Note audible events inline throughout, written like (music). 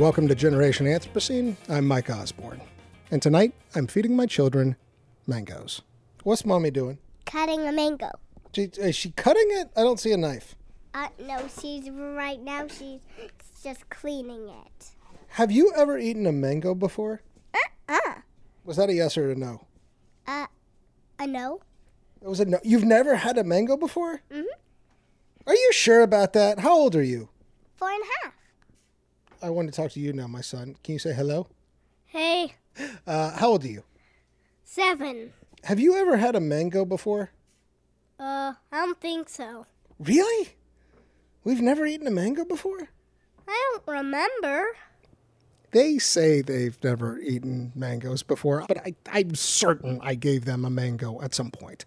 Welcome to Generation Anthropocene. I'm Mike Osborne. And tonight, I'm feeding my children mangoes. What's mommy doing? cutting a mango. She, is she cutting it? I don't see a knife. Uh, no, she's right now. She's just cleaning it. Have you ever eaten a mango before? Uh, Was that a yes or a no? uh, a no. It was a no. You've never had a mango before? Mm-hmm. Are you sure about that? How old are you? Four and a half. I want to talk to you now, my son. Can you say hello? Hey, Uh, how old are you? seven. Have you ever had a mango before? Uh, I don't think so. Really? We've never eaten a mango before? I don't remember. They say they've never eaten mangoes before, but I, I'm certain I gave them a mango at some point.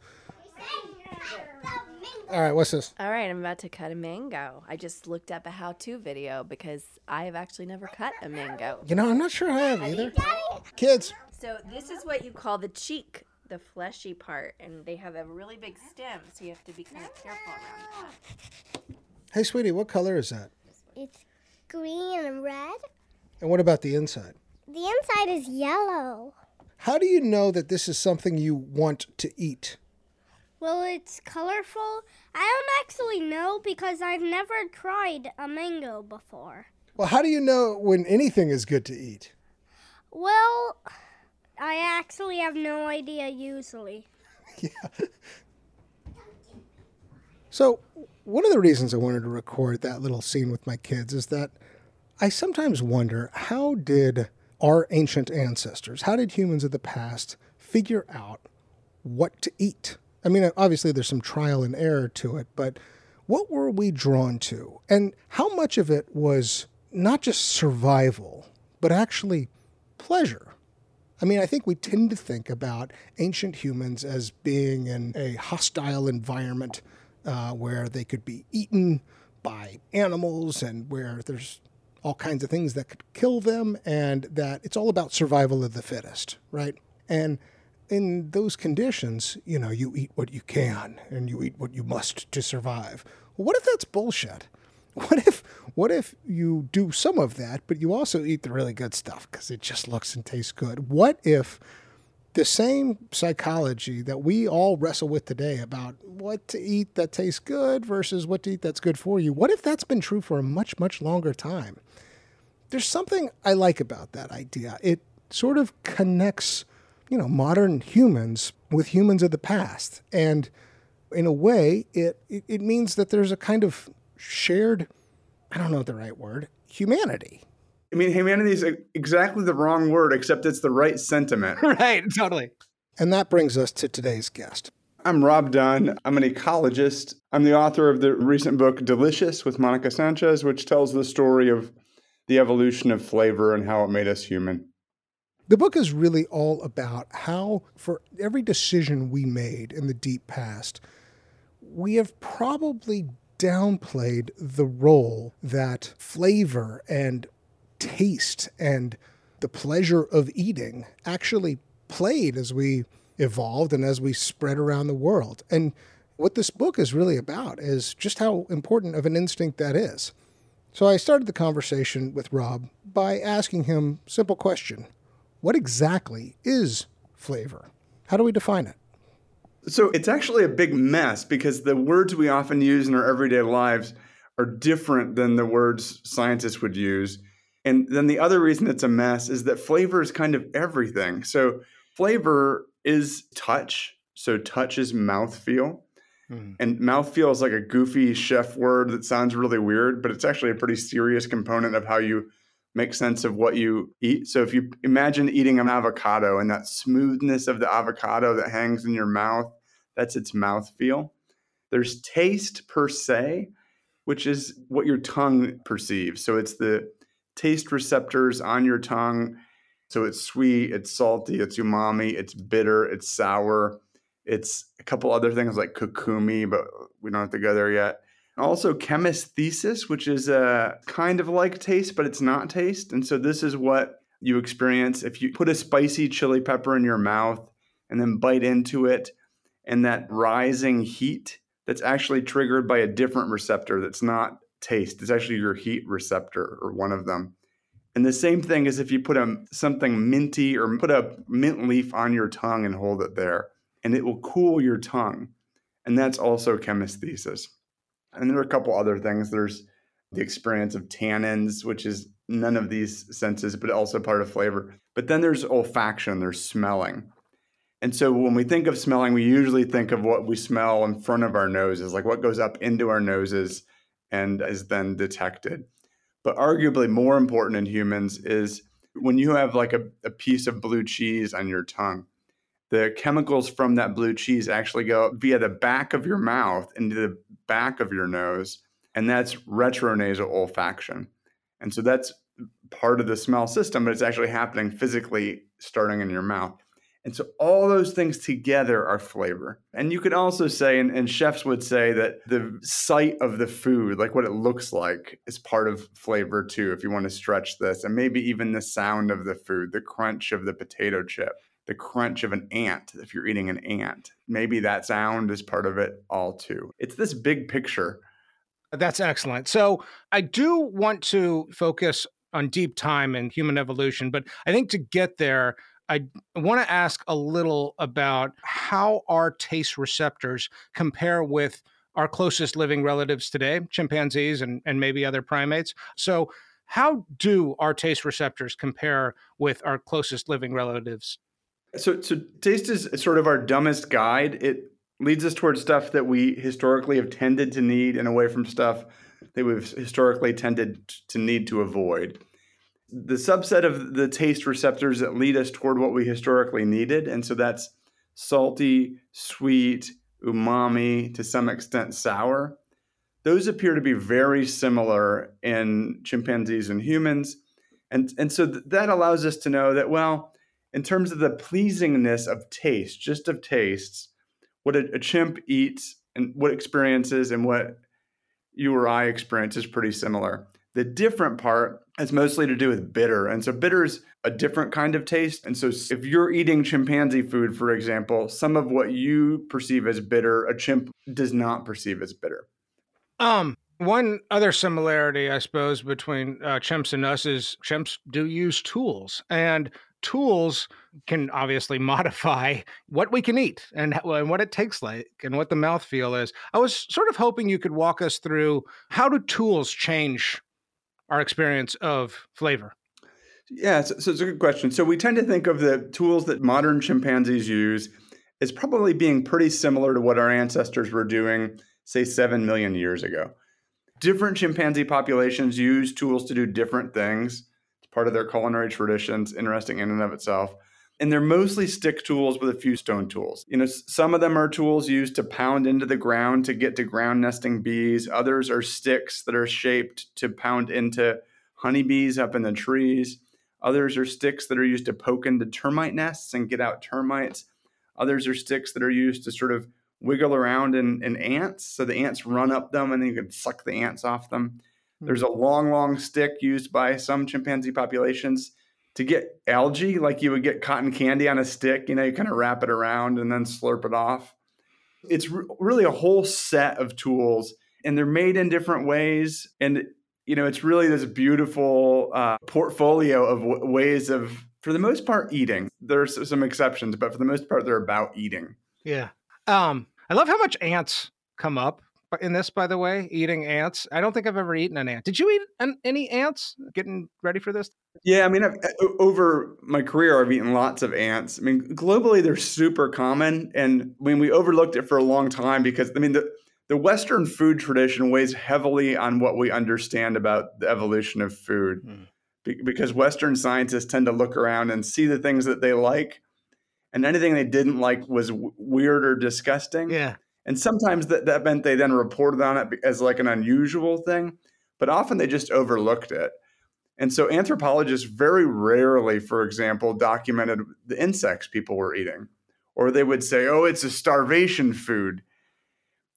All right, what's this? All right, I'm about to cut a mango. I just looked up a how to video because I have actually never cut a mango. You know, I'm not sure I have either. Kids, So, this is what you call the cheek, the fleshy part, and they have a really big stem, so you have to be kind of careful around that. hey, sweetie, what color is that? It's green and red. And what about the inside? The inside is yellow. How do you know that this is something you want to eat? Well, it's colorful. I don't actually know because I've never tried a mango before. Well, how do you know when anything is good to eat? Well, I actually have no idea usually. (laughs) yeah. So, one of the reasons I wanted to record that little scene with my kids is that I sometimes wonder how did our ancient ancestors, how did humans of the past figure out what to eat? I mean, obviously there's some trial and error to it, but what were we drawn to? And how much of it was not just survival, but actually pleasure? I mean, I think we tend to think about ancient humans as being in a hostile environment uh, where they could be eaten by animals and where there's all kinds of things that could kill them, and that it's all about survival of the fittest, right? And in those conditions, you know, you eat what you can and you eat what you must to survive. What if that's bullshit? (laughs) What if what if you do some of that, but you also eat the really good stuff because it just looks and tastes good? What if the same psychology that we all wrestle with today about what to eat that tastes good versus what to eat that's good for you, what if that's been true for a much, much longer time? There's something I like about that idea. It sort of connects, you know, modern humans with humans of the past. And in a way, it, it, it means that there's a kind of shared, I don't know the right word, humanity. I mean, humanity is exactly the wrong word, except it's the right sentiment. (laughs) right, totally. And that brings us to today's guest. I'm Rob Dunn. I'm an ecologist. I'm the author of the recent book Delicious with Monica Sanchez, which tells the story of the evolution of flavor and how it made us human. The book is really all about how, for every decision we made in the deep past, we have probably downplayed the role that flavor and taste and the pleasure of eating actually played as we evolved and as we spread around the world. And what this book is really about is just how important of an instinct that is. So I started the conversation with Rob by asking him simple question. What exactly is flavor? How do we define it? So it's actually a big mess because the words we often use in our everyday lives are different than the words scientists would use. And then the other reason it's a mess is that flavor is kind of everything. So flavor is touch. So touch is mouthfeel. Mm. And mouthfeel is like a goofy chef word that sounds really weird, but it's actually a pretty serious component of how you make sense of what you eat. So if you imagine eating an avocado and that smoothness of the avocado that hangs in your mouth, that's its mouth feel. There's taste per se, which is what your tongue perceives. So it's the taste receptors on your tongue. So it's sweet, it's salty, it's umami, it's bitter, it's sour. It's a couple other things like kokumi, but we don't have to go there yet. Also, chemesthesis, which is a kind of like taste, but it's not taste. And so this is what you experience if you put a spicy chili pepper in your mouth and then bite into it, and that rising heat that's actually triggered by a different receptor that's not taste. It's actually your heat receptor or one of them. And the same thing is if you put a something minty or put a mint leaf on your tongue and hold it there, and it will cool your tongue. And that's also chemesthesis. And there are a couple other things. There's the experience of tannins, which is none of these senses, but also part of flavor. But then there's olfaction, there's smelling. And so when we think of smelling, we usually think of what we smell in front of our noses, like what goes up into our noses and is then detected. But arguably more important in humans is when you have like a, a piece of blue cheese on your tongue, the chemicals from that blue cheese actually go via the back of your mouth into the back of your nose, and that's retronasal olfaction. And so that's part of the smell system, but it's actually happening physically starting in your mouth. And so all those things together are flavor. And you could also say, and, and, chefs would say that the sight of the food, like what it looks like, is part of flavor too, if you want to stretch this. And maybe even the sound of the food, the crunch of the potato chip, the crunch of an ant, if you're eating an ant. Maybe that sound is part of it all too. It's this big picture. That's excellent. So I do want to focus on deep time and human evolution, but I think to get there, I want to ask a little about how our taste receptors compare with our closest living relatives today, chimpanzees and, and maybe other primates. So, how do our taste receptors compare with our closest living relatives? So, so taste is sort of our dumbest guide. It leads us towards stuff that we historically have tended to need and away from stuff that we've historically tended to need to avoid the subset of the taste receptors that lead us toward what we historically needed. And so that's salty, sweet, umami, to some extent sour. Those appear to be very similar in chimpanzees and humans. And, and so th- that allows us to know that, well, in terms of the pleasingness of taste, just of tastes, what a, a chimp eats and what experiences and what you or I experience is pretty similar. The different part has mostly to do with bitter. And so bitter is a different kind of taste. And so if you're eating chimpanzee food, for example, some of what you perceive as bitter, a chimp does not perceive as bitter. Um, one other similarity, I suppose, between uh, chimps and us is chimps do use tools, and tools can obviously (laughs) modify what we can eat and, and what it tastes like and what the mouth feel is. I was sort of hoping you could walk us through how do tools change our experience of flavor? Yeah, so, so, it's a good question. So we tend to think of the tools that modern chimpanzees use as probably being pretty similar to what our ancestors were doing, say, seven million years ago. Different chimpanzee populations use tools to do different things. Part of their culinary traditions, interesting in and of itself and they're mostly stick tools with a few stone tools. You know, some of them are tools used to pound into the ground to get to ground nesting bees. Others are sticks that are shaped to pound into honeybees up in the trees. Others are sticks that are used to poke into termite nests and get out termites. Others are sticks that are used to sort of wiggle around in, in ants. So the ants run up them and then you can suck the ants off them. There's a long, long stick used by some chimpanzee populations to get algae, like you would get cotton candy on a stick. You know, you kind of wrap it around and then slurp it off. It's re- really a whole set of tools, and they're made in different ways. And you know, it's really this beautiful uh, portfolio of w- ways of, for the most part, eating. There's some exceptions, but for the most part, they're about eating. Yeah. Um, I love how much ants come up in this, by the way, eating ants. I don't think I've ever eaten an ant. Did you eat an, any ants getting ready for this? Yeah, I mean, I've, uh, over my career, I've eaten lots of ants. I mean, globally, they're super common. And I mean, we overlooked it for a long time because, I mean, the, the Western food tradition weighs heavily on what we understand about the evolution of food hmm. Be- because Western scientists tend to look around and see the things that they like. And anything they didn't like was w- weird or disgusting. Yeah. And sometimes that, that meant they then reported on it as like an unusual thing, but often they just overlooked it. And so anthropologists very rarely, for example, documented the insects people were eating. Or they would say, oh, it's a starvation food.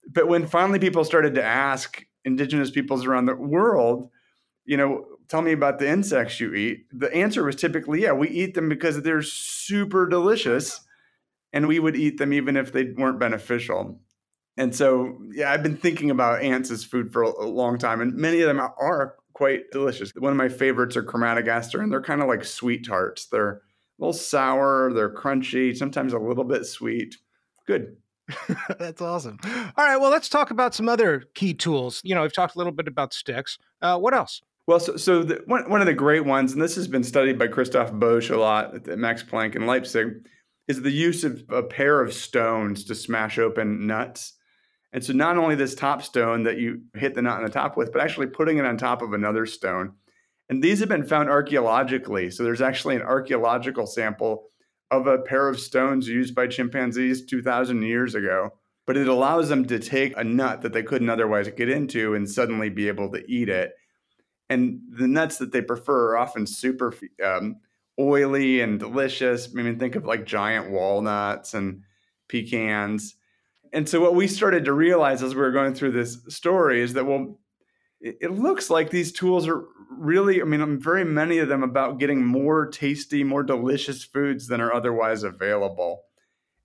But when finally people started to ask indigenous peoples around the world, you know, tell me about the insects you eat, the answer was typically, yeah, we eat them because they're super delicious. And we would eat them even if they weren't beneficial. And so, yeah, I've been thinking about ants as food for a long time, and many of them are quite delicious. One of my favorites are Crematogaster, and they're kind of like sweet tarts. They're a little sour, they're crunchy, sometimes a little bit sweet. Good. (laughs) That's awesome. All right, well, let's talk about some other key tools. You know, we've talked a little bit about sticks. Uh, what else? Well, so, so the, one, one of the great ones, and this has been studied by Christophe Boesch a lot at Max Planck in Leipzig, is the use of a pair of stones to smash open nuts. And so not only this top stone that you hit the nut on the top with, but actually putting it on top of another stone. And these have been found archaeologically. So there's actually an archaeological sample of a pair of stones used by chimpanzees 2,000 years ago. But it allows them to take a nut that they couldn't otherwise get into and suddenly be able to eat it. And the nuts that they prefer are often super um, oily and delicious. I mean, think of like giant walnuts and pecans. And so, what we started to realize as we were going through this story is that, well, it, looks like these tools are really, I mean, very many of them about getting more tasty, more delicious foods than are otherwise available.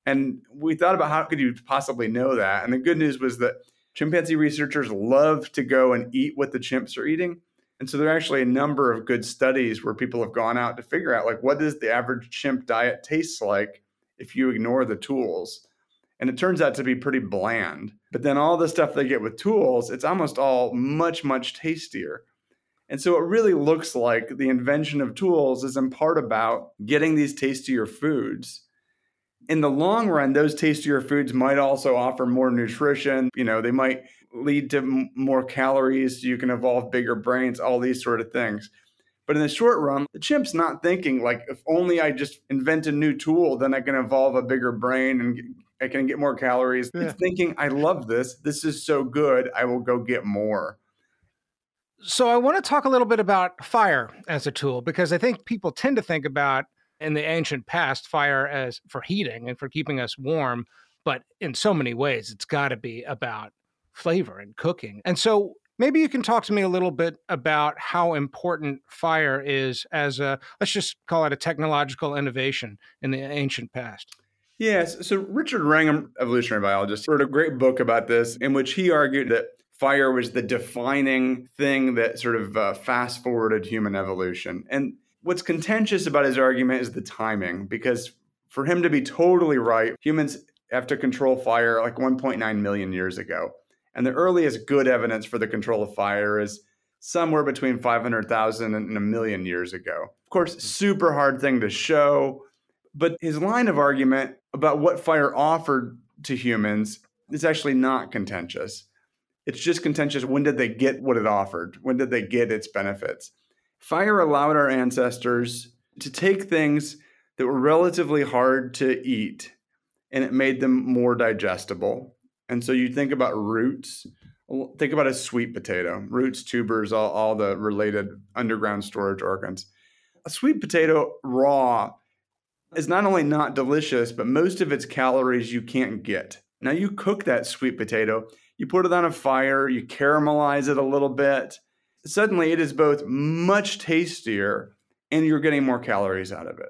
And we thought about how could you possibly know that? And the good news was that chimpanzee researchers love to go and eat what the chimps are eating. And so there are actually a number of good studies where people have gone out to figure out like what does the average chimp diet taste like if you ignore the tools. And it turns out to be pretty bland. But then all the stuff they get with tools, it's almost all much, much tastier. And so it really looks like the invention of tools is in part about getting these tastier foods. In the long run, those tastier foods might also offer more nutrition. You know, they might lead to more calories. You can evolve bigger brains, all these sort of things. But in the short run, the chimp's not thinking like, if only I just invent a new tool, then I can evolve a bigger brain and I can get more calories. Yeah. It's thinking, I love this. This is so good. I will go get more. So, I want to talk a little bit about fire as a tool because I think people tend to think about in the ancient past fire as for heating and for keeping us warm. But in so many ways, it's got to be about flavor and cooking. And so, maybe you can talk to me a little bit about how important fire is as a, let's just call it a technological innovation in the ancient past. Yes. So Richard Wrangham, evolutionary biologist, wrote a great book about this in which he argued that fire was the defining thing that sort of uh, fast forwarded human evolution. And what's contentious about his argument is the timing, because for him to be totally right, humans have to control fire like 1.9 million years ago. And the earliest good evidence for the control of fire is somewhere between 500,000 and a million years ago. Of course, super hard thing to show. But his line of argument about what fire offered to humans is actually not contentious. It's just contentious when did they get what it offered? When did they get its benefits? Fire allowed our ancestors to take things that were relatively hard to eat and it made them more digestible. And so you think about roots, think about a sweet potato, roots, tubers, all, all the related underground storage organs. a sweet potato raw is not only not delicious, but most of its calories you can't get. Now, you cook that sweet potato, you put it on a fire, you caramelize it a little bit. Suddenly, it is both much tastier and you're getting more calories out of it.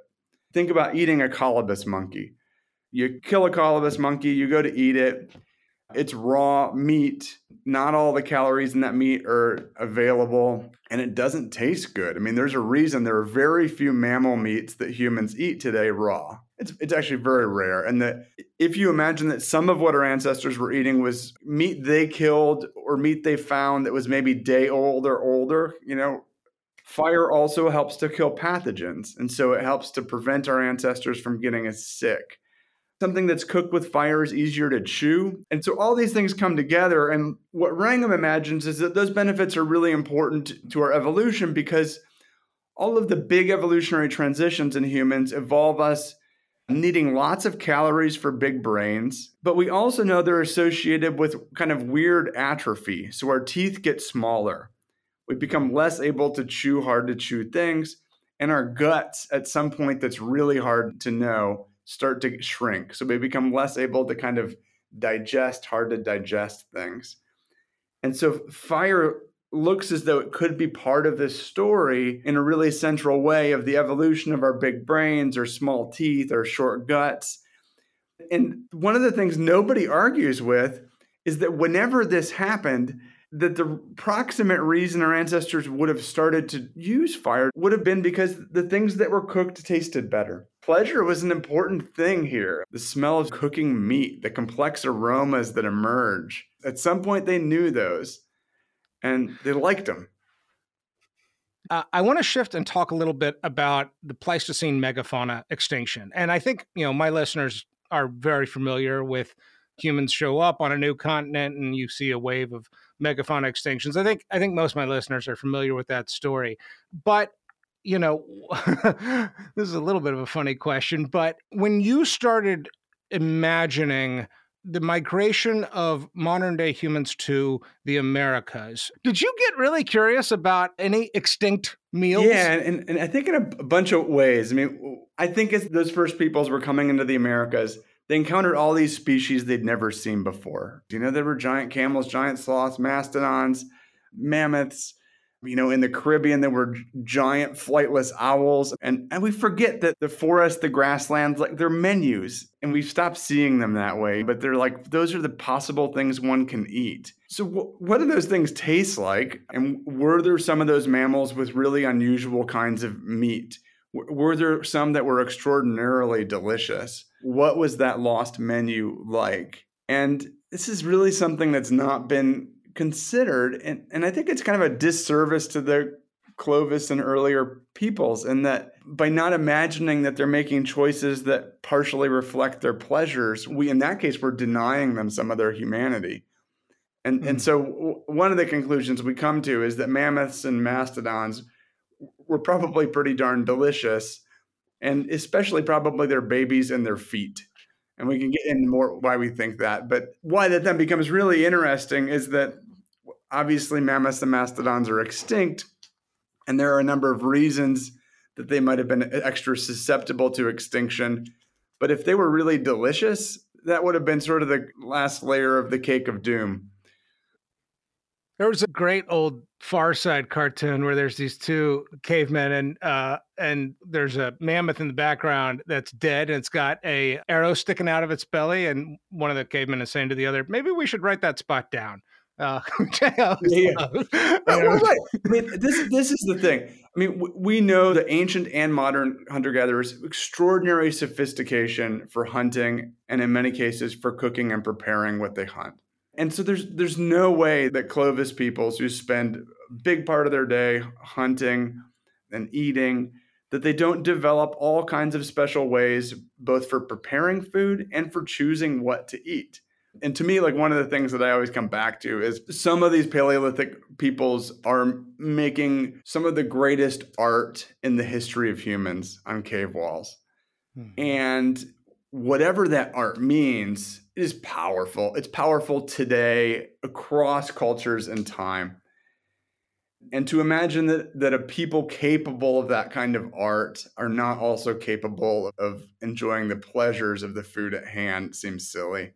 Think about eating a colobus monkey. You kill a colobus monkey, you go to eat it, it's raw meat. Not all the calories in that meat are available, and it doesn't taste good. I mean, there's a reason there are very few mammal meats that humans eat today raw. It's, it's actually very rare. And that if you imagine that some of what our ancestors were eating was meat they killed or meat they found that was maybe day old or older, you know, fire also helps to kill pathogens. And so it helps to prevent our ancestors from getting us sick something that's cooked with fire is easier to chew. And so all these things come together. And what Wrangham imagines is that those benefits are really important to our evolution because all of the big evolutionary transitions in humans evolve us needing lots of calories for big brains, but we also know they're associated with kind of weird atrophy. So our teeth get smaller. We become less able to chew hard to chew things. And our guts, at some point that's really hard to know, start to shrink. So we become less able to kind of digest hard to digest things. And so fire looks as though it could be part of this story in a really central way of the evolution of our big brains or small teeth or short guts. And one of the things nobody argues with is that whenever this happened, that the proximate reason our ancestors would have started to use fire would have been because the things that were cooked tasted better. Pleasure was an important thing here. The smell of cooking meat, the complex aromas that emerge. At some point, they knew those and they liked them. Uh, I want to shift and talk a little bit about the Pleistocene megafauna extinction. And I think, you know, my listeners are very familiar with humans show up on a new continent and you see a wave of megafauna extinctions. I think I think most of my listeners are familiar with that story. But you know, (laughs) this is a little bit of a funny question, but when you started imagining the migration of modern day humans to the Americas. Did you get really curious about any extinct meals? Yeah, and, and I think in a bunch of ways. I mean, I think as those first peoples were coming into the Americas, they encountered all these species they'd never seen before. You know, there were giant camels, giant sloths, mastodons, mammoths. You know, in the Caribbean, there were giant flightless owls. And, and we forget that the forest, the grasslands, like they're menus, and we've stopped seeing them that way. But they're like, those are the possible things one can eat. So, wh- what do those things taste like? And were there some of those mammals with really unusual kinds of meat? were there some that were extraordinarily delicious? What was that lost menu like? And this is really something that's not been considered. And, and I think it's kind of a disservice to the Clovis and earlier peoples in that by not imagining that they're making choices that partially reflect their pleasures, we in that case we're denying them some of their humanity. And mm-hmm. and hmm. so w- one of the conclusions we come to is that mammoths and mastodons were probably pretty darn delicious, and especially probably their babies and their feet. And we can get into more why we think that. But why that then becomes really interesting is that obviously mammoths and mastodons are extinct, and there are a number of reasons that they might have been extra susceptible to extinction. But if they were really delicious, that would have been sort of the last layer of the cake of doom. There was a great old Far Side cartoon where there's these two cavemen and uh, and there's a mammoth in the background that's dead and it's got a arrow sticking out of its belly and one of the cavemen is saying to the other, maybe we should write that spot down. Uh, (laughs) yeah, yeah. (laughs) well, right. I mean, this this is the thing. I mean, w- we know the ancient and modern hunter gatherers extraordinary sophistication for hunting, and in many cases for cooking and preparing what they hunt. And so there's there's no way that Clovis peoples who spend a big part of their day hunting and eating that they don't develop all kinds of special ways both for preparing food and for choosing what to eat. And to me, like one of the things that I always come back to is some of these Paleolithic peoples are making some of the greatest art in the history of humans on cave walls. Mm-hmm. And whatever that art means is powerful. It's powerful today across cultures and time. and to imagine that that a people capable of that kind of art are not also capable of enjoying the pleasures of the food at hand seems silly.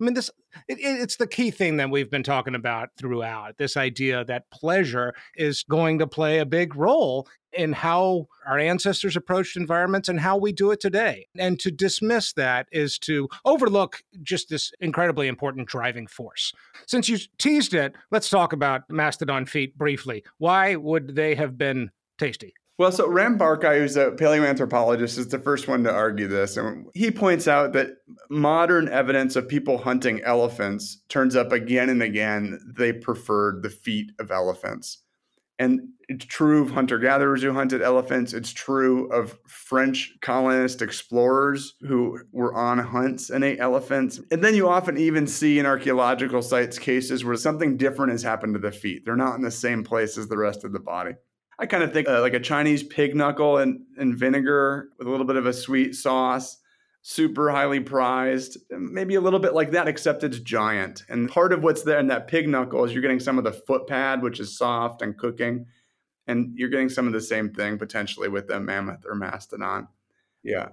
I mean, this it, it's the key thing that we've been talking about throughout. This idea that pleasure is going to play a big role in how our ancestors approached environments and how we do it today. And to dismiss that is to overlook just this incredibly important driving force. Since you teased it, let's talk about mastodon feet briefly. Why would they have been tasty? Well, so Ram Barkai, who's a paleoanthropologist, is the first one to argue this. And he points out that modern evidence of people hunting elephants turns up again and again. They preferred the feet of elephants. And it's true of hunter gatherers who hunted elephants. It's true of French colonist explorers who were on hunts and ate elephants. And then you often even see in archaeological sites cases where something different has happened to the feet. They're not in the same place as the rest of the body. I kind of think uh, like a Chinese pig knuckle and, and vinegar with a little bit of a sweet sauce, super highly prized. Maybe a little bit like that, except it's giant. And part of what's there in that pig knuckle is you're getting some of the foot pad, which is soft and cooking. And you're getting some of the same thing potentially with a mammoth or mastodon. Yeah.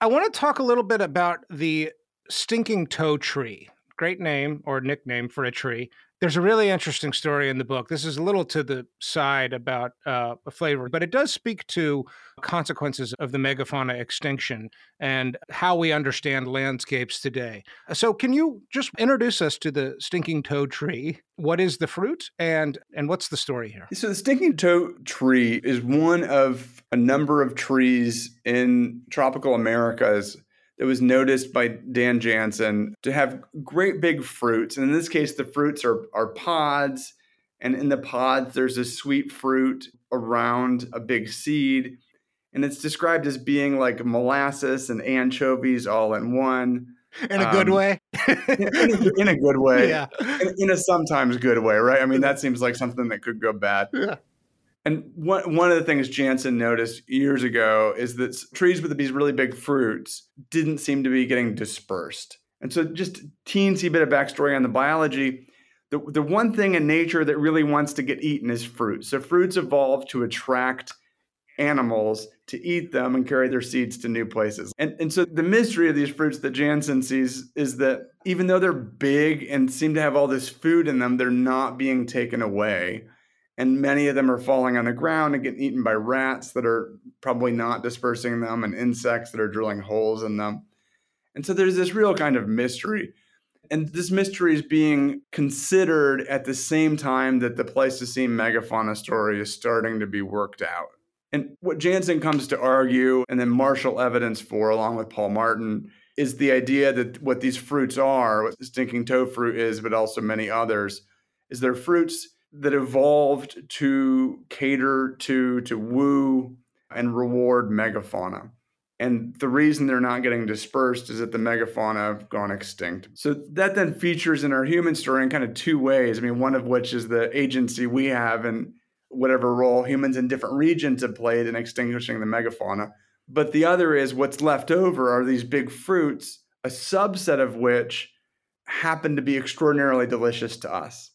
I want to talk a little bit about the stinking toe tree. Great name or nickname for a tree. There's a really interesting story in the book. This is a little to the side about uh, flavor, but it does speak to consequences of the megafauna extinction and how we understand landscapes today. So, can you just introduce us to the stinking toe tree? What is the fruit, and and what's the story here? So, the stinking toe tree is one of a number of trees in tropical Americas that was noticed by Dan Janzen to have great big fruits. And in this case, the fruits are, are pods. And in the pods, there's a sweet fruit around a big seed. And it's described as being like molasses and anchovies all in one. In a good Um, way. in, a, in a good way. (laughs) Yeah. In, in a sometimes good way, right? I mean, that seems like something that could go bad. Yeah. And one, one of the things Janzen noticed years ago is that trees with these really big fruits didn't seem to be getting dispersed. And so, just a teensy bit of backstory on the biology. The, the one thing in nature that really wants to get eaten is fruit. So, fruits evolve to attract animals to eat them and carry their seeds to new places. And, and so, the mystery of these fruits that Janzen sees is that even though they're big and seem to have all this food in them, they're not being taken away and many of them are falling on the ground and getting eaten by rats that are probably not dispersing them and insects that are drilling holes in them. And so there's this real kind of mystery. And this mystery is being considered at the same time that the Pleistocene megafauna story is starting to be worked out. And what Janzen comes to argue, and then marshal evidence for, along with Paul Martin, is the idea that what these fruits are, what stinking toe fruit is, but also many others, is they're fruits that evolved to cater to, to woo and reward megafauna. And the reason they're not getting dispersed is that the megafauna have gone extinct. So that then features in our human story in kind of two ways. I mean, one of which is the agency we have and whatever role humans in different regions have played in extinguishing the megafauna. But the other is what's left over are these big fruits, a subset of which happen to be extraordinarily delicious to us.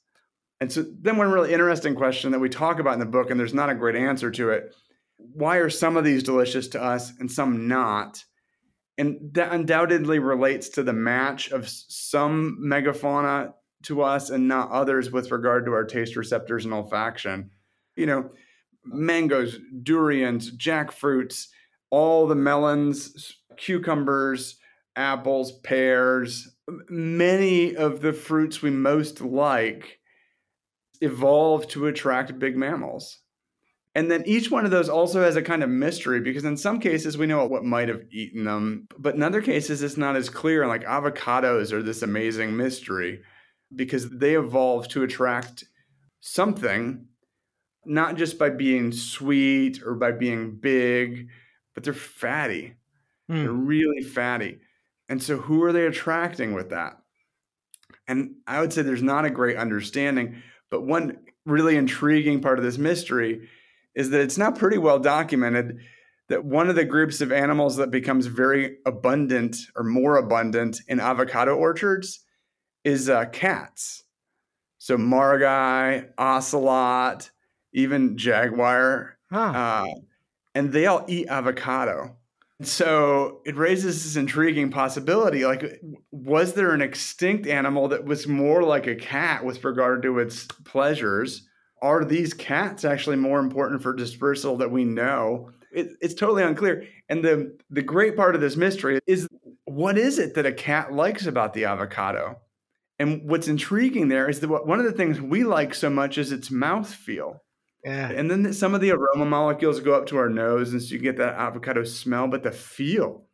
And so then one really interesting question that we talk about in the book, and there's not a great answer to it. Why are some of these delicious to us and some not? And that undoubtedly relates to the match of some megafauna to us and not others with regard to our taste receptors and olfaction. You know, mangoes, durians, jackfruits, all the melons, cucumbers, apples, pears, many of the fruits we most like evolved to attract big mammals. And then each one of those also has a kind of mystery because in some cases we know what might have eaten them, but in other cases it's not as clear. Like avocados are this amazing mystery because they evolved to attract something, not just by being sweet or by being big, but they're fatty. Hmm. They're really fatty. And so who are they attracting with that? And I would say there's not a great understanding, but one really intriguing part of this mystery is that it's now pretty well documented that one of the groups of animals that becomes very abundant or more abundant in avocado orchards is uh, cats. So margay, ocelot, even jaguar, uh, and they all eat avocado. So it raises this intriguing possibility. Like, was there an extinct animal that was more like a cat with regard to its pleasures? Are these cats actually more important for dispersal that we know? It, it's totally unclear. And the the great part of this mystery is what is it that a cat likes about the avocado? And what's intriguing there is that one of the things we like so much is its mouthfeel. Yeah. And then some of the aroma molecules go up to our nose, and so you get that avocado smell, but the feel.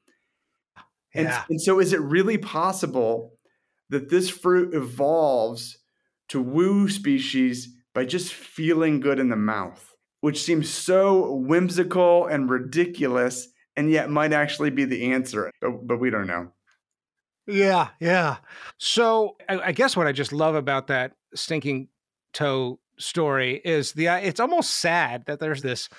And, Yeah. and so, is it really possible that this fruit evolves to woo species by just feeling good in the mouth, which seems so whimsical and ridiculous, and yet might actually be the answer? But, but we don't know. Yeah, yeah. So I, I guess what I just love about that stinking toe story is the uh, it's almost sad that there's this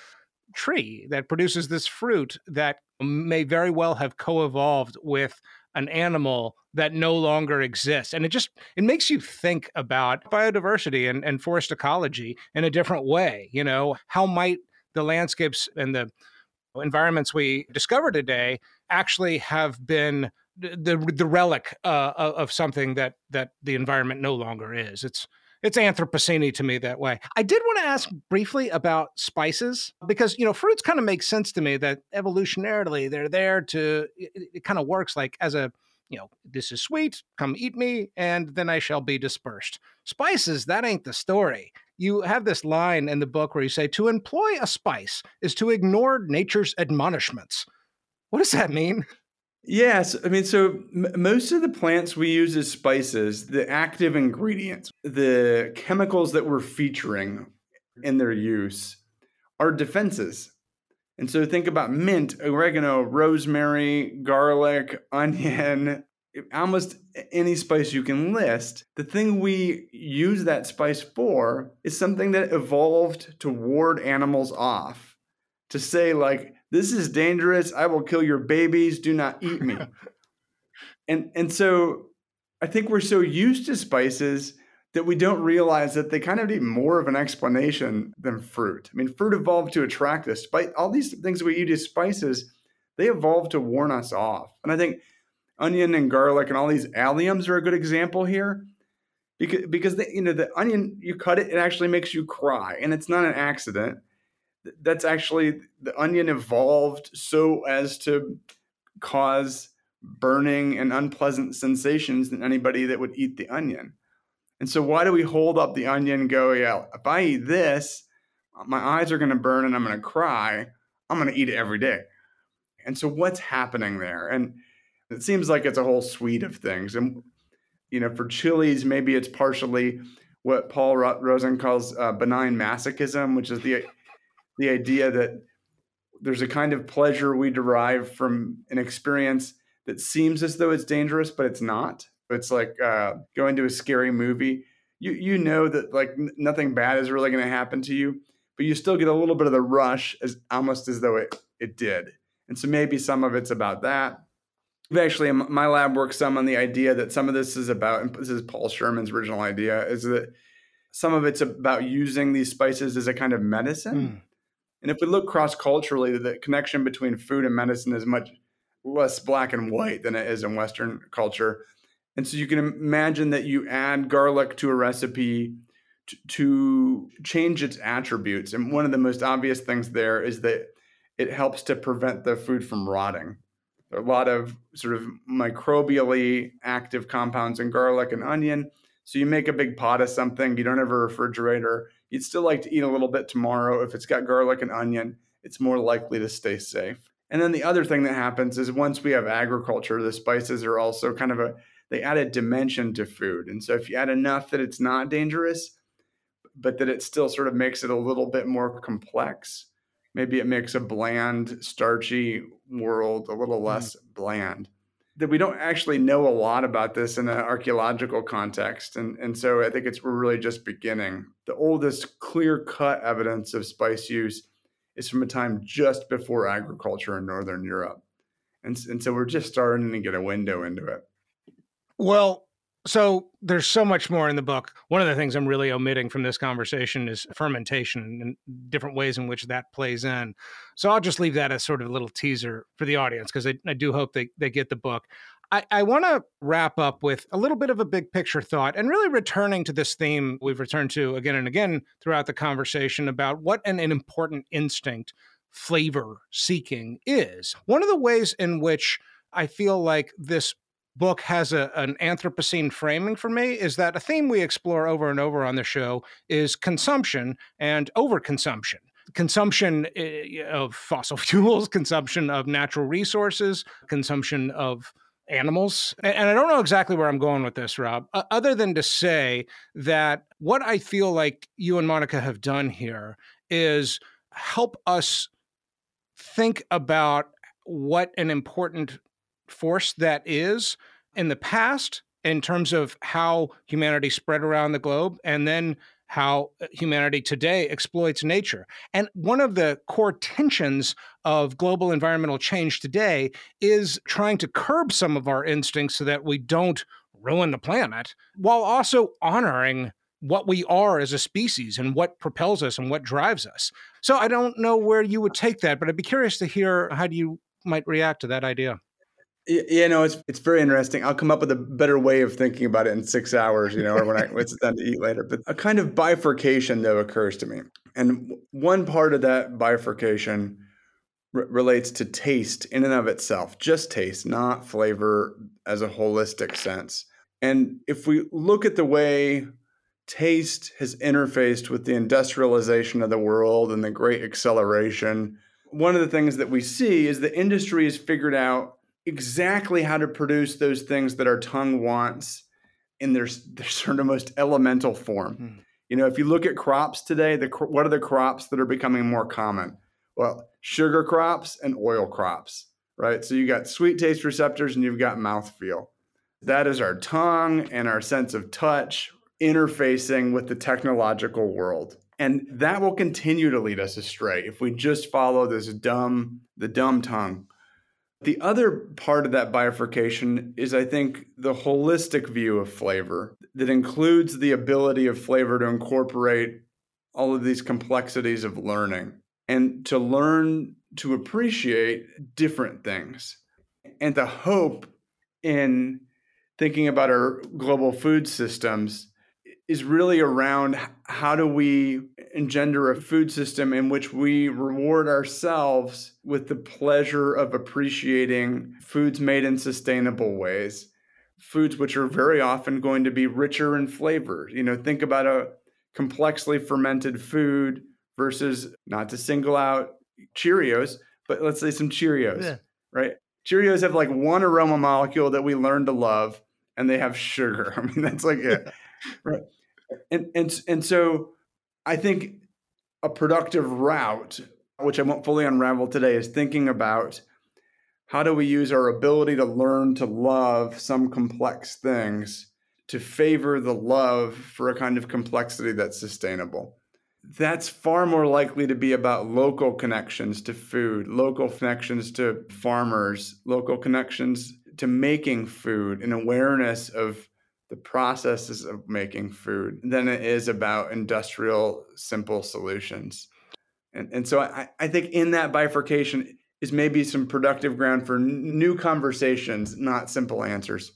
tree that produces this fruit that may very well have co-evolved with an animal that no longer exists and it just it makes you think about biodiversity and, and forest ecology in a different way you know how might the landscapes and the environments we discover today actually have been the the relic uh, of of something that that the environment no longer is. It's it's Anthropocene to me that way. I did want to ask briefly about spices because you know fruits kind of make sense to me that evolutionarily they're there to it, it kind of works like as a you know this is sweet come eat me and then I shall be dispersed. Spices that ain't the story. You have this line in the book where you say to employ a spice is to ignore nature's admonishments. What does that mean? Yes, I mean, so m- most of the plants we use as spices, the active ingredients, the chemicals that we're featuring in their use, are defenses. And so think about mint, oregano, rosemary, garlic, (laughs) onion, almost any spice you can list. The thing we use that spice for is something that evolved to ward animals off, to say, like, this is dangerous. I will kill your babies. Do not eat me. (laughs) and and so I think we're so used to spices that we don't realize that they kind of need more of an explanation than fruit. I mean, fruit evolved to attract us. But all these things we eat as spices, they evolved to warn us off. And I think onion and garlic and all these alliums are a good example here. Because because the, you know the onion you cut it, it actually makes you cry, and it's not an accident that's actually the onion evolved so as to cause burning and unpleasant sensations than anybody that would eat the onion. And so why do we hold up the onion and go, yeah, if I eat this, my eyes are going to burn and I'm going to cry. I'm going to eat it every day. And so what's happening there? And it seems like it's a whole suite of things. And you know, for chilies, maybe it's partially what Paul Rozin calls uh, benign masochism, which is the the idea that there's a kind of pleasure we derive from an experience that seems as though it's dangerous, but it's not. It's like uh, going to a scary movie. You you know that like n- nothing bad is really going to happen to you, but you still get a little bit of the rush as almost as though it it did. And so maybe some of it's about that. Actually, my lab works some on the idea that some of this is about, and this is Paul Sherman's original idea, is that some of it's about using these spices as a kind of medicine. Mm. And if we look cross culturally, the connection between food and medicine is much less black and white than it is in Western culture. And so you can imagine that you add garlic to a recipe to, to change its attributes. And one of the most obvious things there is that it helps to prevent the food from rotting. There are a lot of sort of microbially active compounds in garlic and onion. So you make a big pot of something, you don't have a refrigerator, you'd still like to eat a little bit tomorrow. If it's got garlic and onion, it's more likely to stay safe. And then the other thing that happens is once we have agriculture, the spices are also kind of a, they add a dimension to food. And so if you add enough that it's not dangerous, but that it still sort of makes it a little bit more complex, maybe it makes a bland, starchy world a little less mm. bland. That we don't actually know a lot about this in an archaeological context. And, and so I think it's we're really just beginning. The oldest clear cut evidence of spice use is from a time just before agriculture in Northern Europe. And, and so we're just starting to get a window into it. Well, So there's so much more in the book. One of the things I'm really omitting from this conversation is fermentation and different ways in which that plays in. So I'll just leave that as sort of a little teaser for the audience because I, I do hope they, they get the book. I, I want to wrap up with a little bit of a big picture thought and really returning to this theme we've returned to again and again throughout the conversation about what an, an important instinct flavor seeking is. One of the ways in which I feel like this book has a, an Anthropocene framing for me is that a theme we explore over and over on the show is consumption and overconsumption. Consumption eh, of fossil (laughs) fuels, consumption of natural resources, consumption of animals. And I don't know exactly where I'm going with this, Rob, other than to say that what I feel like you and Monica have done here is help us think about what an important force that is in the past in terms of how humanity spread around the globe and then how uh, humanity today exploits nature. And one of the core tensions of global environmental change today is trying to curb some of our instincts so that we don't ruin the planet while also honoring what we are as a species and what propels us and what drives us. So I don't know where you would take that, but I'd be curious to hear how you might react to that idea. Yeah, no, it's it's very interesting. I'll come up with a better way of thinking about it in six hours, you know, or when I when it's time to eat later. But a kind of bifurcation though occurs to me, and one part of that bifurcation r- relates to taste in and of itself, just taste, not flavor as a holistic sense. And if we look at the way taste has interfaced with the industrialization of the world and the great acceleration, one of the things that we see is the industry has figured out exactly how to produce those things that our tongue wants in their, their (laughs) sort of most elemental form. Mm. You know, if you look at crops today, the what are the crops that are becoming more common? Well, sugar crops and oil crops, right? So you got sweet taste receptors and you've got mouthfeel. That is our tongue and our sense of touch interfacing with the technological world. And that will continue to lead us astray if we just follow this dumb, the dumb tongue the other part of that bifurcation is, I think, the holistic view of flavor that includes the ability of flavor to incorporate all of these complexities of learning and to learn to appreciate different things. And the hope in thinking about our global food systems is really around how do we engender a food system in which we reward ourselves with the pleasure of appreciating foods made in sustainable ways. Foods which are very often going to be richer in flavor. You know think about a complexly fermented food versus not to single out cheerios but let's say some cheerios yeah. right? Cheerios have like one aroma molecule that we learn to love and they have sugar. (laughs) I mean that's like it (laughs) right and and and so I think a productive route, which I won't fully unravel today, is thinking about how do we use our ability to learn to love some complex things to favor the love for a kind of complexity that's sustainable. That's far more likely to be about local connections to food, local connections to farmers, local connections to making food, an awareness of the processes of making food than it is about industrial simple solutions. And, and so I, I think in that bifurcation is maybe some productive ground for n- new conversations, not simple answers.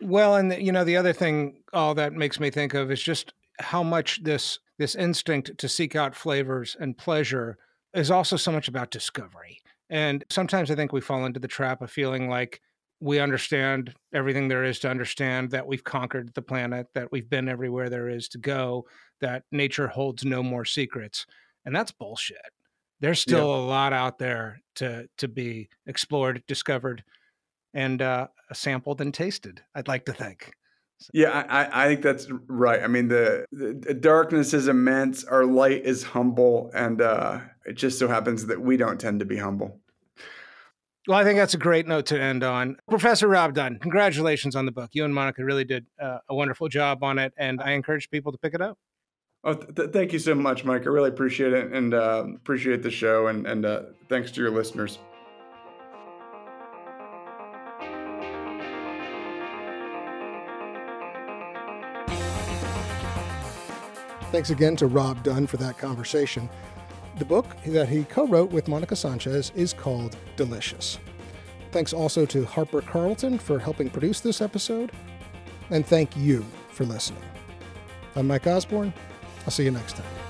Well, and the, you know the other thing all that makes me think of is just how much this this instinct to seek out flavors and pleasure is also so much about discovery. And sometimes I think we fall into the trap of feeling like we understand everything there is to understand, that we've conquered the planet, that we've been everywhere there is to go, that nature holds no more secrets. And that's bullshit. There's still yeah. a lot out there to to be explored, discovered, and uh, sampled and tasted. I'd like to think. So. Yeah, I, I think that's right. I mean, the, the, darkness is immense. Our light is humble, and uh, it just so happens that we don't tend to be humble. Well, I think that's a great note to end on. Professor Rob Dunn, congratulations on the book. You and Monica really did uh, a wonderful job on it, and I encourage people to pick it up. Oh, th- thank you so much, Mike. I really appreciate it and uh, appreciate the show, and, and uh, thanks to your listeners. Thanks again to Rob Dunn for that conversation. The book that he co wrote with Monica Sanchez is called Delicious. Thanks also to Harper Carlton for helping produce this episode. And thank you for listening. I'm Mike Osborne. I'll see you next time.